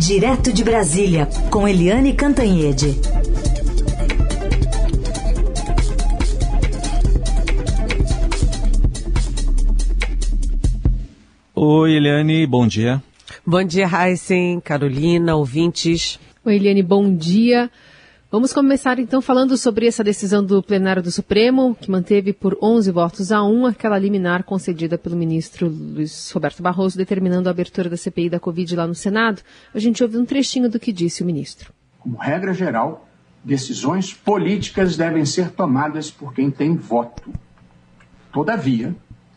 Direto de Brasília, com Eliane Cantanhede. Oi, Eliane, bom dia. Bom dia, Heisen, Carolina, ouvintes. Oi, Eliane, bom dia. Vamos começar então falando sobre essa decisão do plenário do Supremo, que manteve por 11 votos a 1 aquela liminar concedida pelo ministro Luiz Roberto Barroso, determinando a abertura da CPI da Covid lá no Senado. A gente ouve um trechinho do que disse o ministro. Como regra geral, decisões políticas devem ser tomadas por quem tem voto. Todavia,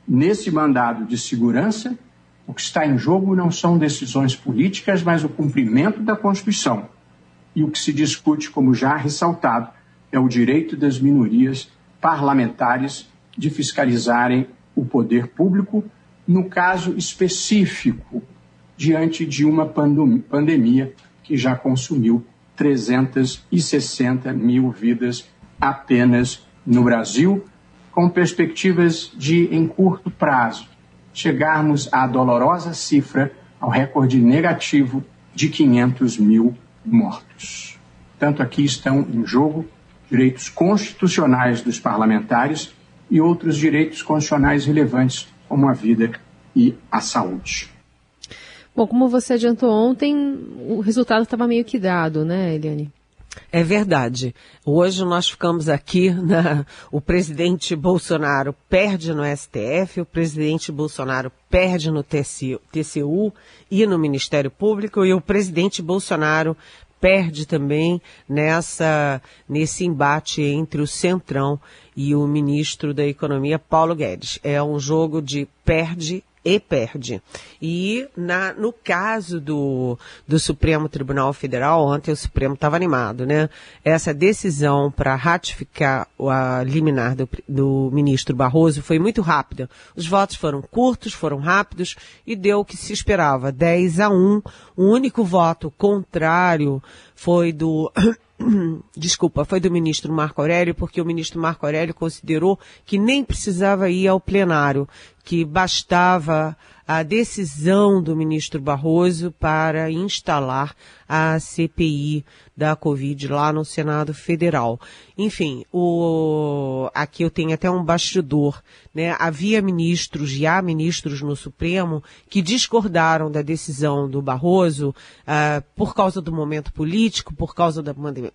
nesse mandado de segurança, o que está em jogo não são decisões políticas, mas o cumprimento da Constituição. E o que se discute, como já ressaltado, é o direito das minorias parlamentares de fiscalizarem o poder público, no caso específico, diante de uma pandemia que já consumiu 360 mil vidas apenas no Brasil, com perspectivas de, em curto prazo, chegarmos à dolorosa cifra, ao recorde negativo de 500 mil mortos. Tanto aqui estão em jogo direitos constitucionais dos parlamentares e outros direitos constitucionais relevantes, como a vida e a saúde. Bom, como você adiantou ontem, o resultado estava meio que dado, né, Eliane? É verdade. Hoje nós ficamos aqui, na, o presidente Bolsonaro perde no STF, o presidente Bolsonaro perde no TCU, TCU e no Ministério Público, e o presidente Bolsonaro perde também nessa, nesse embate entre o Centrão e o ministro da Economia, Paulo Guedes. É um jogo de perde e perde. E na, no caso do, do Supremo Tribunal Federal, ontem o Supremo estava animado, né? Essa decisão para ratificar a liminar do, do ministro Barroso foi muito rápida. Os votos foram curtos, foram rápidos e deu o que se esperava, 10 a 1. O único voto contrário foi do desculpa, foi do ministro Marco Aurélio, porque o ministro Marco Aurélio considerou que nem precisava ir ao plenário, que bastava a decisão do ministro Barroso para instalar a CPI da Covid lá no Senado Federal. Enfim, o, aqui eu tenho até um bastidor, né? Havia ministros e há ministros no Supremo que discordaram da decisão do Barroso uh, por causa do momento político, por causa da pandemia,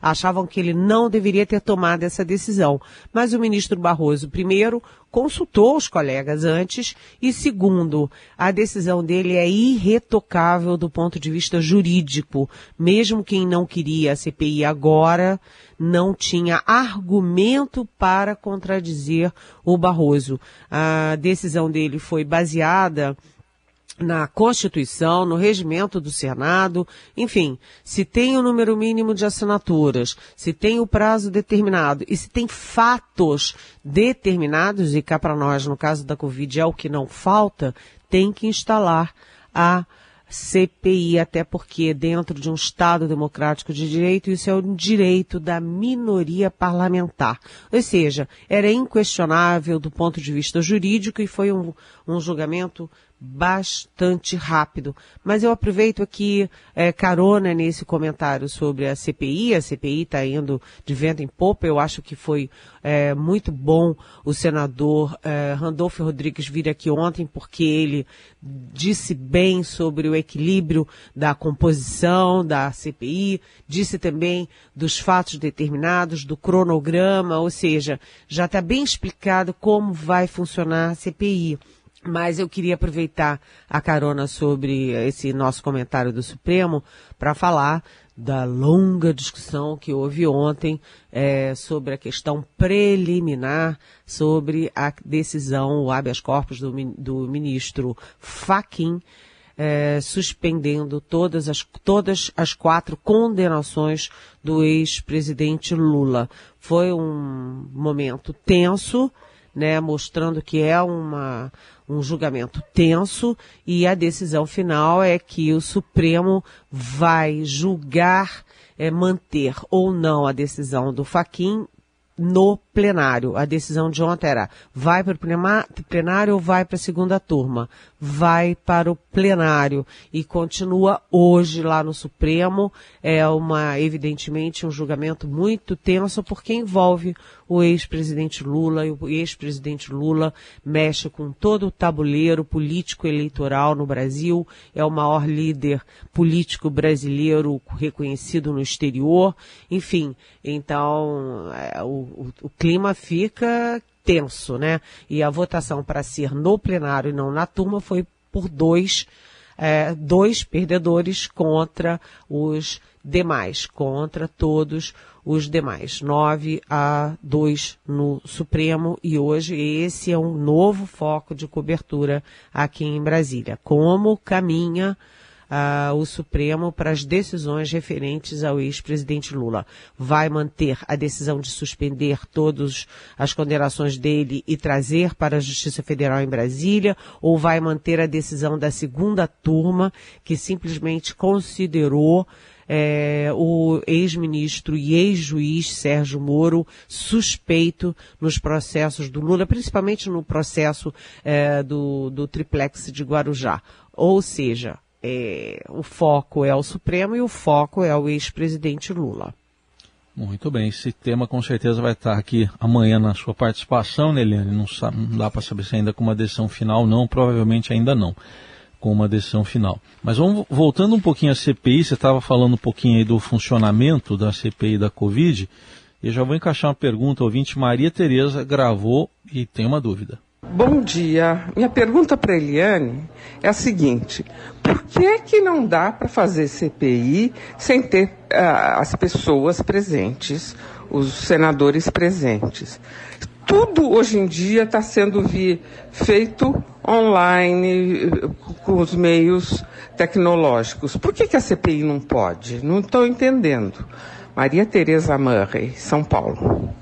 achavam que ele não deveria ter tomado essa decisão. Mas o ministro Barroso, primeiro, consultou os colegas antes e, segundo, a decisão dele é irretocável do ponto de vista jurídico. Mesmo quem não queria a CPI agora não tinha argumento para contradizer o Barroso. A decisão dele foi baseada na Constituição, no regimento do Senado, enfim, se tem o número mínimo de assinaturas, se tem o prazo determinado e se tem fatos determinados, e cá para nós, no caso da Covid, é o que não falta, tem que instalar a CPI, até porque dentro de um Estado democrático de direito, isso é um direito da minoria parlamentar. Ou seja, era inquestionável do ponto de vista jurídico e foi um, um julgamento bastante rápido. Mas eu aproveito aqui é, carona nesse comentário sobre a CPI. A CPI está indo de vento em popa. Eu acho que foi é, muito bom o senador é, Randolfo Rodrigues vir aqui ontem, porque ele disse bem sobre o equilíbrio da composição da CPI, disse também dos fatos determinados, do cronograma, ou seja, já está bem explicado como vai funcionar a CPI. Mas eu queria aproveitar a carona sobre esse nosso comentário do Supremo para falar da longa discussão que houve ontem é, sobre a questão preliminar sobre a decisão, o habeas corpus do, do ministro Faquim, é, suspendendo todas as, todas as quatro condenações do ex-presidente Lula. Foi um momento tenso, né, mostrando que é uma, um julgamento tenso e a decisão final é que o Supremo vai julgar, é, manter ou não a decisão do Faquin no plenário. A decisão de ontem era vai para o plenário ou vai para a segunda turma? Vai para o plenário e continua hoje lá no Supremo. É uma, evidentemente, um julgamento muito tenso porque envolve o ex-presidente Lula e o ex-presidente Lula mexe com todo o tabuleiro político eleitoral no Brasil, é o maior líder político brasileiro reconhecido no exterior, enfim, então é, o, o, o clima fica tenso, né? E a votação para ser no plenário e não na turma foi por dois, é, dois perdedores contra os demais, contra todos os demais. 9 a 2 no Supremo e hoje esse é um novo foco de cobertura aqui em Brasília. Como caminha uh, o Supremo para as decisões referentes ao ex-presidente Lula. Vai manter a decisão de suspender todas as condenações dele e trazer para a Justiça Federal em Brasília, ou vai manter a decisão da segunda turma, que simplesmente considerou é, o ex-ministro e ex-juiz Sérgio Moro suspeito nos processos do Lula, principalmente no processo é, do, do triplex de Guarujá. Ou seja, é, o foco é o Supremo e o foco é o ex-presidente Lula. Muito bem, esse tema com certeza vai estar aqui amanhã na sua participação, né, Eliane? Não, não dá para saber se ainda com uma decisão final, não, provavelmente ainda não com uma decisão final. Mas vamos voltando um pouquinho à CPI, você estava falando um pouquinho aí do funcionamento da CPI da Covid, eu já vou encaixar uma pergunta, ouvinte Maria Tereza gravou e tem uma dúvida. Bom dia. Minha pergunta para Eliane é a seguinte: por que que não dá para fazer CPI sem ter uh, as pessoas presentes, os senadores presentes? tudo hoje em dia está sendo vi, feito online, com os meios tecnológicos. Por que, que a CPI não pode? Não estou entendendo. Maria Tereza Murray, São Paulo.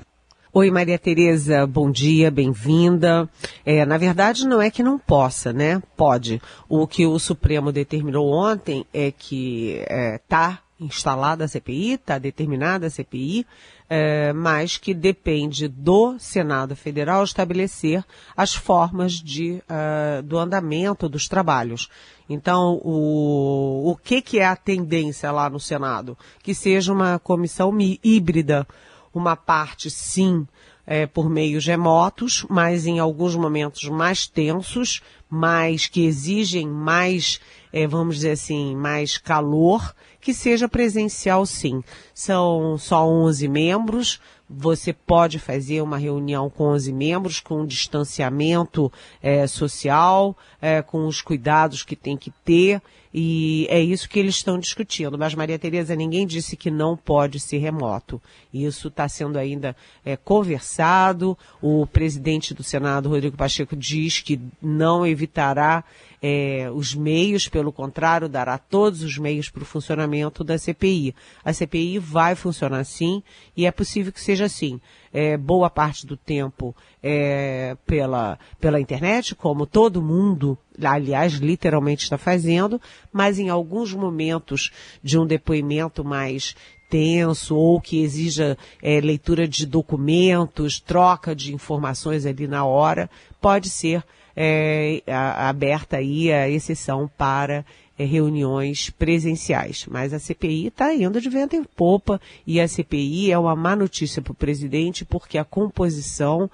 Oi, Maria Tereza, bom dia, bem-vinda. É, na verdade, não é que não possa, né? Pode. O que o Supremo determinou ontem é que está é, tá instalada a CPI, está determinada a CPI, é, mas que depende do Senado Federal estabelecer as formas de, uh, do andamento dos trabalhos. Então, o, o que, que é a tendência lá no Senado? Que seja uma comissão híbrida, uma parte sim é, por meios remotos, mas em alguns momentos mais tensos, mais que exigem mais, é, vamos dizer assim, mais calor, que seja presencial sim. São só 11 membros, você pode fazer uma reunião com 11 membros, com um distanciamento é, social, é, com os cuidados que tem que ter, e é isso que eles estão discutindo. Mas, Maria Tereza, ninguém disse que não pode ser remoto. Isso está sendo ainda é, conversado. O presidente do Senado, Rodrigo Pacheco, diz que não evitará é, os meios, pelo contrário, dará todos os meios para o funcionamento da CPI. A CPI vai funcionar sim e é possível que seja assim. É, boa parte do tempo é, pela, pela internet, como todo mundo, aliás, literalmente está fazendo, mas em alguns momentos de um depoimento mais tenso ou que exija é, leitura de documentos, troca de informações ali na hora, pode ser é, a, aberta aí a exceção para é, reuniões presenciais. Mas a CPI está indo de vento em popa e a CPI é uma má notícia para o presidente porque a composição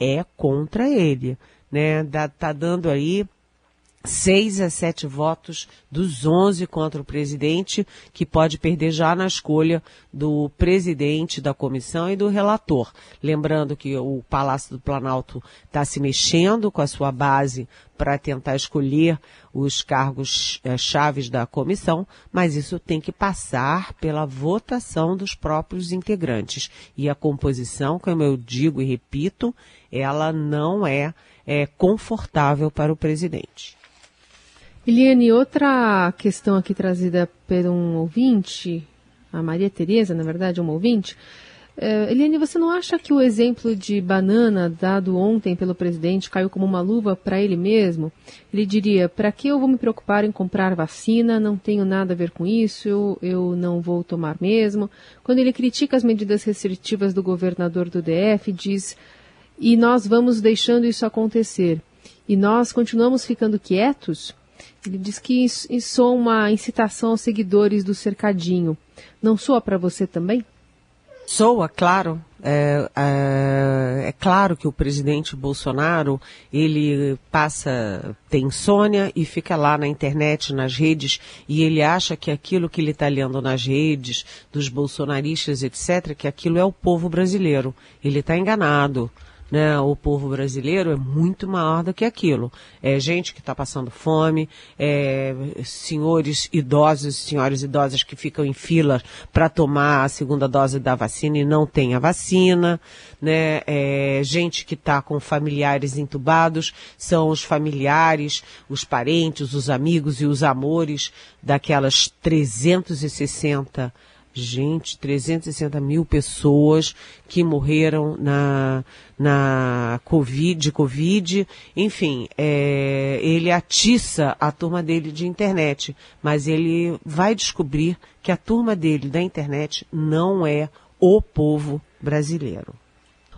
é contra ele. Né? Está dando aí seis a sete votos dos onze contra o presidente, que pode perder já na escolha do presidente da comissão e do relator. Lembrando que o Palácio do Planalto está se mexendo com a sua base para tentar escolher os cargos eh, chaves da comissão, mas isso tem que passar pela votação dos próprios integrantes. E a composição, como eu digo e repito, ela não é, é confortável para o presidente. Eliane, outra questão aqui trazida por um ouvinte, a Maria Tereza, na verdade, um ouvinte, Uh, Eliane, você não acha que o exemplo de banana dado ontem pelo presidente caiu como uma luva para ele mesmo? Ele diria: para que eu vou me preocupar em comprar vacina? Não tenho nada a ver com isso, eu, eu não vou tomar mesmo. Quando ele critica as medidas restritivas do governador do DF, diz: e nós vamos deixando isso acontecer. E nós continuamos ficando quietos? Ele diz que isso, é uma incitação aos seguidores do cercadinho. Não soa para você também? Soa, claro. É, é, é, claro que o presidente Bolsonaro, ele passa, tem insônia e fica lá na internet, nas redes, e ele acha que aquilo que ele está lendo nas redes, dos bolsonaristas, etc., que aquilo é o povo brasileiro. Ele está enganado né, o povo brasileiro é muito maior do que aquilo. É gente que está passando fome, é senhores idosos, senhoras idosas que ficam em fila para tomar a segunda dose da vacina e não tem a vacina, né, é gente que está com familiares entubados, são os familiares, os parentes, os amigos e os amores daquelas 360 Gente, 360 mil pessoas que morreram na, na Covid, de Covid. Enfim, é, ele atiça a turma dele de internet, mas ele vai descobrir que a turma dele da internet não é o povo brasileiro.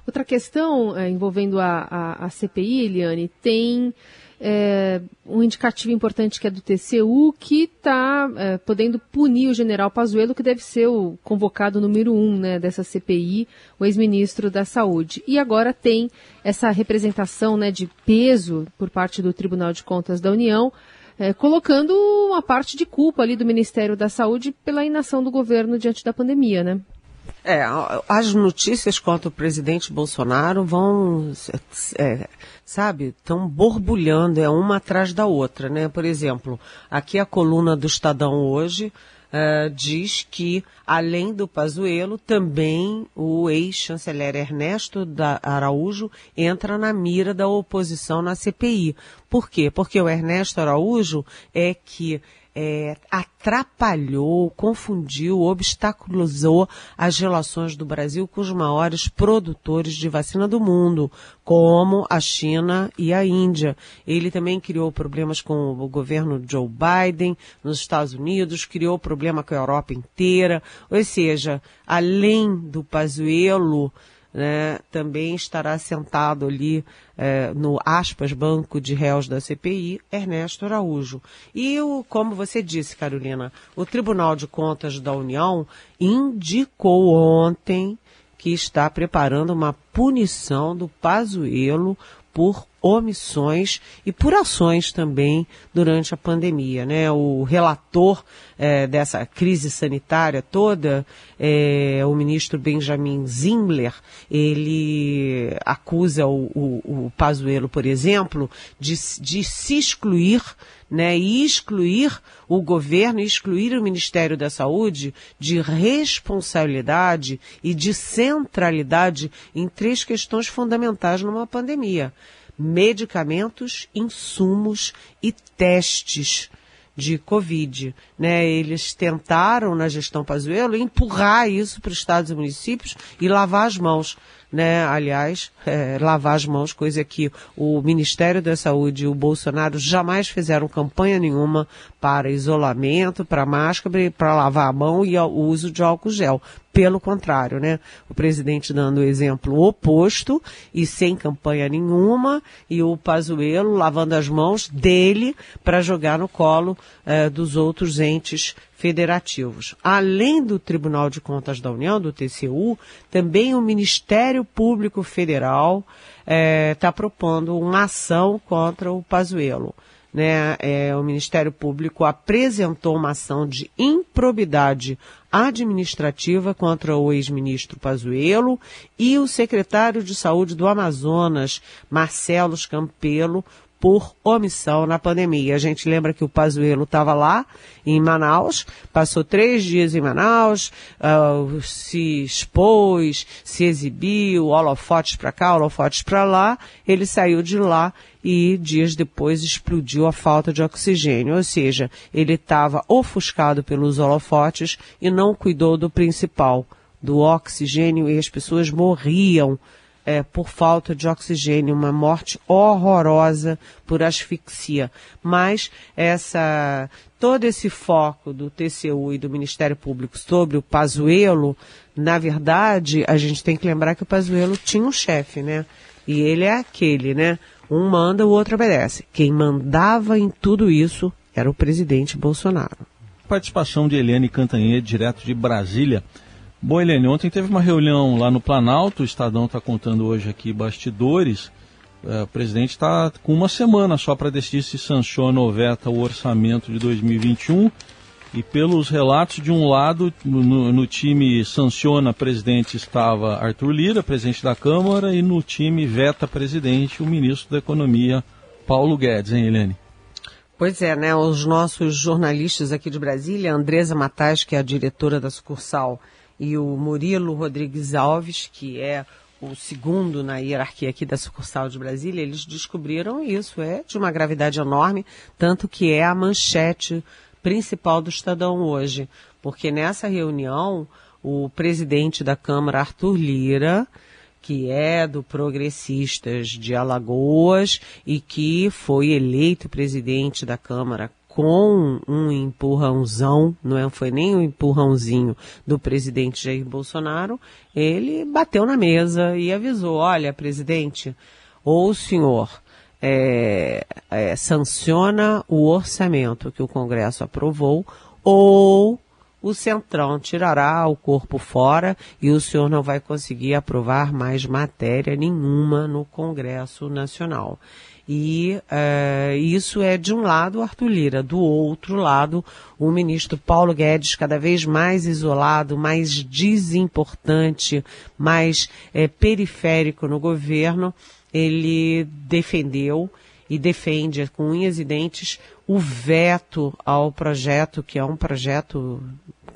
Outra questão é, envolvendo a, a, a CPI, Eliane, tem é, um indicativo importante que é do TCU, que está é, podendo punir o general Pazuello, que deve ser o convocado número um né, dessa CPI, o ex-ministro da Saúde. E agora tem essa representação né, de peso por parte do Tribunal de Contas da União, é, colocando uma parte de culpa ali do Ministério da Saúde pela inação do governo diante da pandemia, né? É, as notícias contra o presidente Bolsonaro vão, é, sabe, estão borbulhando, é uma atrás da outra, né? Por exemplo, aqui a coluna do Estadão hoje uh, diz que, além do Pazuello, também o ex-chanceler Ernesto Araújo entra na mira da oposição na CPI. Por quê? Porque o Ernesto Araújo é que é, atrapalhou, confundiu, obstaculizou as relações do Brasil com os maiores produtores de vacina do mundo, como a China e a Índia. Ele também criou problemas com o governo Joe Biden nos Estados Unidos, criou problema com a Europa inteira. Ou seja, além do Pazuello, né, também estará sentado ali é, no aspas banco de réus da CPI, Ernesto Araújo. E o, como você disse, Carolina, o Tribunal de Contas da União indicou ontem que está preparando uma punição do Pazuello por omissões e por ações também durante a pandemia. Né? O relator é, dessa crise sanitária toda, é, o ministro Benjamin Zimler, ele acusa o, o, o Pazuello, por exemplo, de, de se excluir né, e excluir o governo, excluir o Ministério da Saúde de responsabilidade e de centralidade em três questões fundamentais numa pandemia medicamentos, insumos e testes de Covid. Né? Eles tentaram, na gestão Pazuello, empurrar isso para os estados e municípios e lavar as mãos né? Aliás, é, lavar as mãos, coisa que o Ministério da Saúde e o Bolsonaro jamais fizeram campanha nenhuma para isolamento, para máscara, para lavar a mão e o uso de álcool gel. Pelo contrário, né? O presidente dando o exemplo oposto e sem campanha nenhuma, e o Pazuello lavando as mãos dele para jogar no colo é, dos outros entes federativos. Além do Tribunal de Contas da União, do TCU, também o Ministério Público Federal está eh, propondo uma ação contra o Pazuello. Né, é, o Ministério Público apresentou uma ação de improbidade administrativa contra o ex-ministro Pazuello e o secretário de Saúde do Amazonas, Marcelo Campelo, por omissão na pandemia. A gente lembra que o Pazuello estava lá em Manaus, passou três dias em Manaus, uh, se expôs, se exibiu, holofotes para cá, holofotes para lá. Ele saiu de lá e dias depois explodiu a falta de oxigênio, ou seja, ele estava ofuscado pelos holofotes e não cuidou do principal, do oxigênio e as pessoas morriam é, por falta de oxigênio, uma morte horrorosa por asfixia. Mas essa todo esse foco do TCU e do Ministério Público sobre o Pazuello, na verdade, a gente tem que lembrar que o Pazuello tinha um chefe, né? E ele é aquele, né? Um manda, o outro obedece. Quem mandava em tudo isso era o presidente Bolsonaro. Participação de Eliane Cantanhede, direto de Brasília. Bom, Eliane, ontem teve uma reunião lá no Planalto, o Estadão está contando hoje aqui bastidores. É, o presidente está com uma semana só para decidir se sanciona ou veta o orçamento de 2021. E pelos relatos, de um lado, no, no, time sanciona presidente estava Arthur Lira, presidente da Câmara, e no time veta presidente o ministro da Economia, Paulo Guedes, hein, Helene? Pois é, né? Os nossos jornalistas aqui de Brasília, Andresa Matais, que é a diretora da sucursal e o Murilo Rodrigues Alves, que é o segundo na hierarquia aqui da sucursal de Brasília, eles descobriram isso. É de uma gravidade enorme, tanto que é a manchete principal do Estadão hoje. Porque nessa reunião, o presidente da Câmara, Arthur Lira, que é do Progressistas de Alagoas e que foi eleito presidente da Câmara com um empurrãozão, não é, foi nem um empurrãozinho do presidente Jair Bolsonaro, ele bateu na mesa e avisou, olha, presidente, ou o senhor é, é, sanciona o orçamento que o Congresso aprovou, ou o Centrão tirará o corpo fora e o senhor não vai conseguir aprovar mais matéria nenhuma no Congresso Nacional. E uh, isso é de um lado Arthur Lira, do outro lado o ministro Paulo Guedes, cada vez mais isolado, mais desimportante, mais é, periférico no governo, ele defendeu e defende com unhas e dentes o veto ao projeto, que é um projeto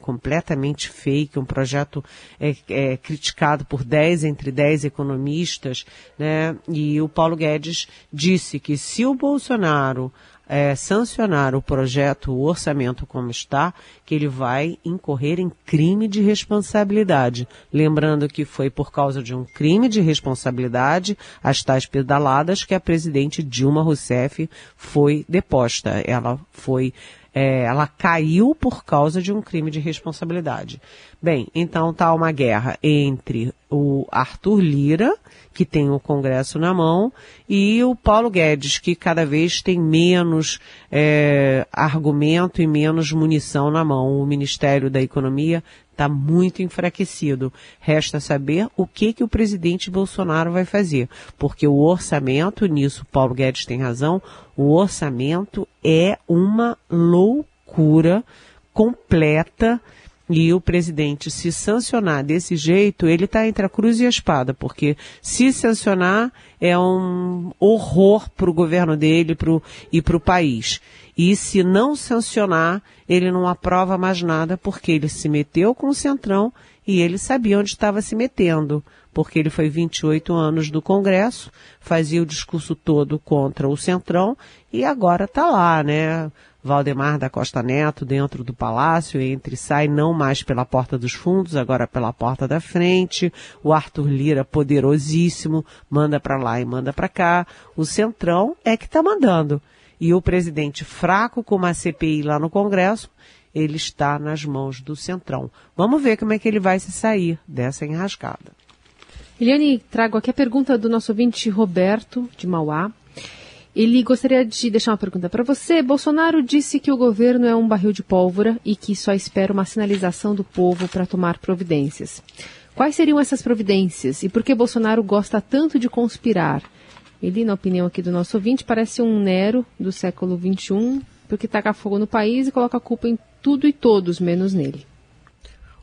completamente fake, um projeto é, é, criticado por 10 entre 10 economistas, né? E o Paulo Guedes disse que se o Bolsonaro é, sancionar o projeto, o orçamento como está, que ele vai incorrer em crime de responsabilidade. Lembrando que foi por causa de um crime de responsabilidade, as tais pedaladas, que a presidente Dilma Rousseff foi deposta. Ela foi é, ela caiu por causa de um crime de responsabilidade. Bem, então tá uma guerra entre o Arthur Lira, que tem o Congresso na mão, e o Paulo Guedes, que cada vez tem menos é, argumento e menos munição na mão. O Ministério da Economia está muito enfraquecido. Resta saber o que, que o presidente Bolsonaro vai fazer. Porque o orçamento, nisso Paulo Guedes tem razão, o orçamento é uma loucura completa e o presidente se sancionar desse jeito, ele está entre a cruz e a espada, porque se sancionar é um horror para o governo dele pro, e para o país. E se não sancionar, ele não aprova mais nada porque ele se meteu com o Centrão e ele sabia onde estava se metendo, porque ele foi 28 anos do Congresso, fazia o discurso todo contra o Centrão e agora está lá, né? Valdemar da Costa Neto dentro do palácio, entra e sai não mais pela porta dos fundos, agora pela porta da frente. O Arthur Lira, poderosíssimo, manda para lá e manda para cá. O Centrão é que está mandando e o presidente fraco com uma CPI lá no Congresso, ele está nas mãos do Centrão. Vamos ver como é que ele vai se sair dessa enrascada. Eliane, trago aqui a pergunta do nosso ouvinte Roberto, de Mauá. Ele gostaria de deixar uma pergunta para você. Bolsonaro disse que o governo é um barril de pólvora e que só espera uma sinalização do povo para tomar providências. Quais seriam essas providências e por que Bolsonaro gosta tanto de conspirar? Ele, na opinião aqui do nosso ouvinte, parece um Nero do século XXI, porque taca fogo no país e coloca a culpa em tudo e todos, menos nele.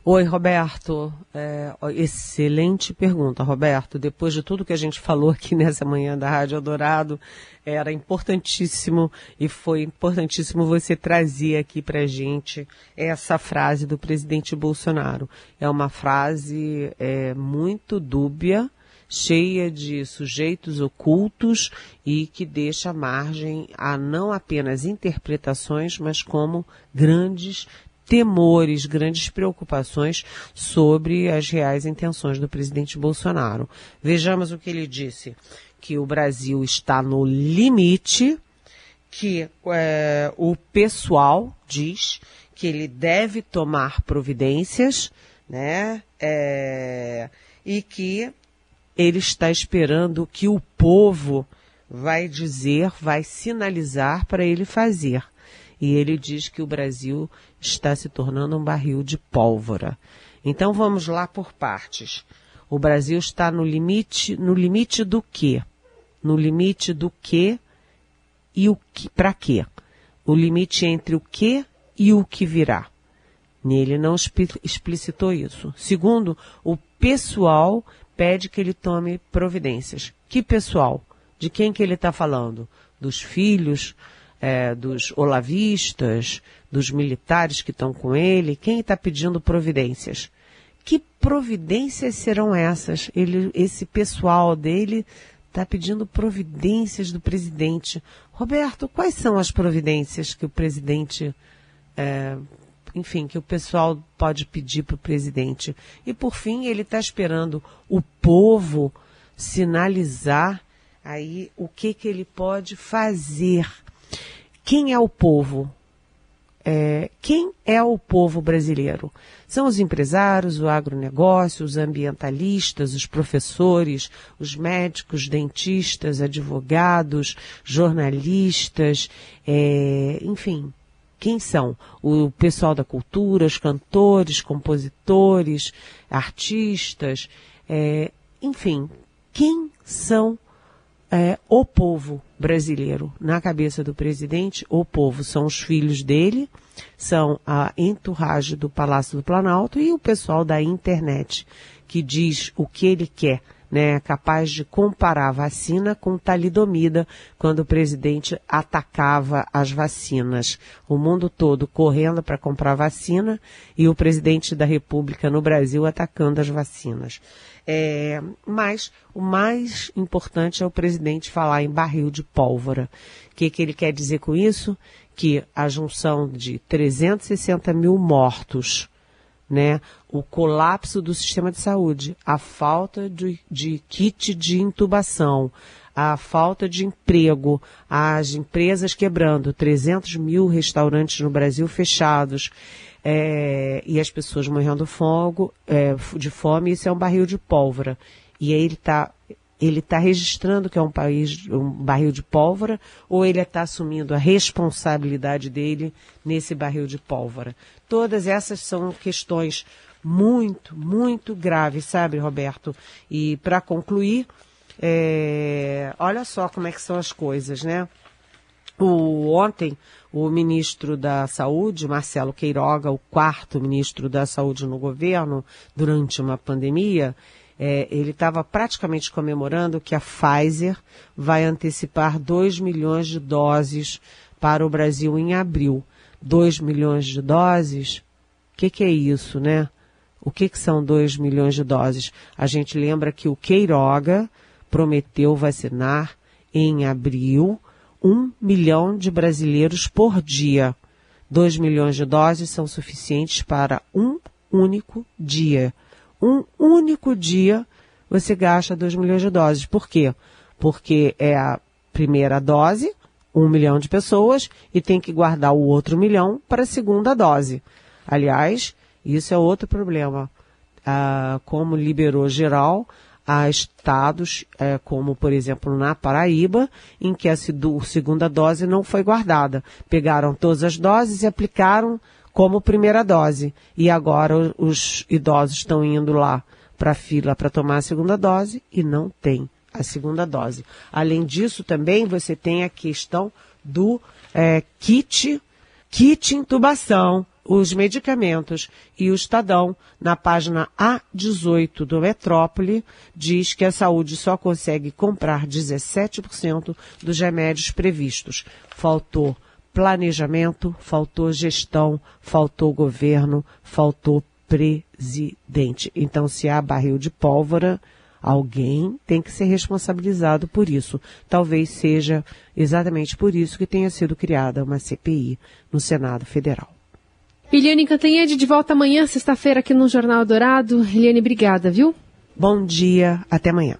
Oi, Roberto. É, excelente pergunta, Roberto. Depois de tudo que a gente falou aqui nessa manhã da Rádio Eldorado, era importantíssimo e foi importantíssimo você trazer aqui para gente essa frase do presidente Bolsonaro. É uma frase é, muito dúbia, cheia de sujeitos ocultos e que deixa margem a não apenas interpretações, mas como grandes temores, grandes preocupações sobre as reais intenções do presidente Bolsonaro. Vejamos o que ele disse: que o Brasil está no limite, que é, o pessoal diz que ele deve tomar providências, né? É, e que ele está esperando que o povo vai dizer, vai sinalizar para ele fazer. E ele diz que o Brasil está se tornando um barril de pólvora. Então vamos lá por partes. O Brasil está no limite, no limite do quê? No limite do quê e o que, para quê? O limite entre o que e o que virá. Nele não explicitou isso. Segundo, o pessoal pede que ele tome providências. Que pessoal? De quem que ele está falando? Dos filhos, é, dos olavistas, dos militares que estão com ele? Quem está pedindo providências? Que providências serão essas? Ele, esse pessoal dele está pedindo providências do presidente. Roberto, quais são as providências que o presidente, é, enfim, que o pessoal pode pedir para o presidente? E por fim, ele está esperando o povo sinalizar aí o que, que ele pode fazer. Quem é o povo? É, quem é o povo brasileiro? São os empresários, o agronegócio, os ambientalistas, os professores, os médicos, dentistas, advogados, jornalistas, é, enfim, quem são? O pessoal da cultura, os cantores, compositores, artistas, é, enfim, quem são é, o povo brasileiro. Na cabeça do presidente, o povo são os filhos dele, são a entourage do Palácio do Planalto e o pessoal da internet, que diz o que ele quer, né, capaz de comparar a vacina com talidomida quando o presidente atacava as vacinas. O mundo todo correndo para comprar vacina e o presidente da República no Brasil atacando as vacinas. É, mas o mais importante é o presidente falar em barril de pólvora. O que, que ele quer dizer com isso? Que a junção de 360 mil mortos, né, o colapso do sistema de saúde, a falta de, de kit de intubação, a falta de emprego, as empresas quebrando, 300 mil restaurantes no Brasil fechados, é, e as pessoas morrendo fogo, é, de fome, isso é um barril de pólvora. E aí ele está ele está registrando que é um, país, um barril de pólvora ou ele está assumindo a responsabilidade dele nesse barril de pólvora? Todas essas são questões muito, muito graves, sabe, Roberto? E para concluir, é, olha só como é que são as coisas, né? O, ontem, o ministro da Saúde, Marcelo Queiroga, o quarto ministro da Saúde no governo, durante uma pandemia, é, ele estava praticamente comemorando que a Pfizer vai antecipar 2 milhões de doses para o Brasil em abril. 2 milhões de doses? O que, que, é isso, né? O que, que são 2 milhões de doses? A gente lembra que o Queiroga prometeu vacinar em abril um milhão de brasileiros por dia. Dois milhões de doses são suficientes para um único dia. Um único dia você gasta dois milhões de doses. Por quê? Porque é a primeira dose, um milhão de pessoas, e tem que guardar o outro milhão para a segunda dose. Aliás, isso é outro problema. Ah, como liberou geral, a estados, é, como por exemplo na Paraíba, em que a segunda dose não foi guardada. Pegaram todas as doses e aplicaram como primeira dose. E agora os idosos estão indo lá para a fila para tomar a segunda dose e não tem a segunda dose. Além disso, também você tem a questão do é, kit, kit intubação os medicamentos. E o Estadão, na página A18 do Metrópole, diz que a saúde só consegue comprar 17% dos remédios previstos. Faltou planejamento, faltou gestão, faltou governo, faltou presidente. Então, se há barril de pólvora, alguém tem que ser responsabilizado por isso. Talvez seja exatamente por isso que tenha sido criada uma CPI no Senado Federal. Eliane Cantanhede de volta amanhã, sexta-feira, aqui no Jornal Dourado. Eliane, obrigada, viu? Bom dia, até amanhã.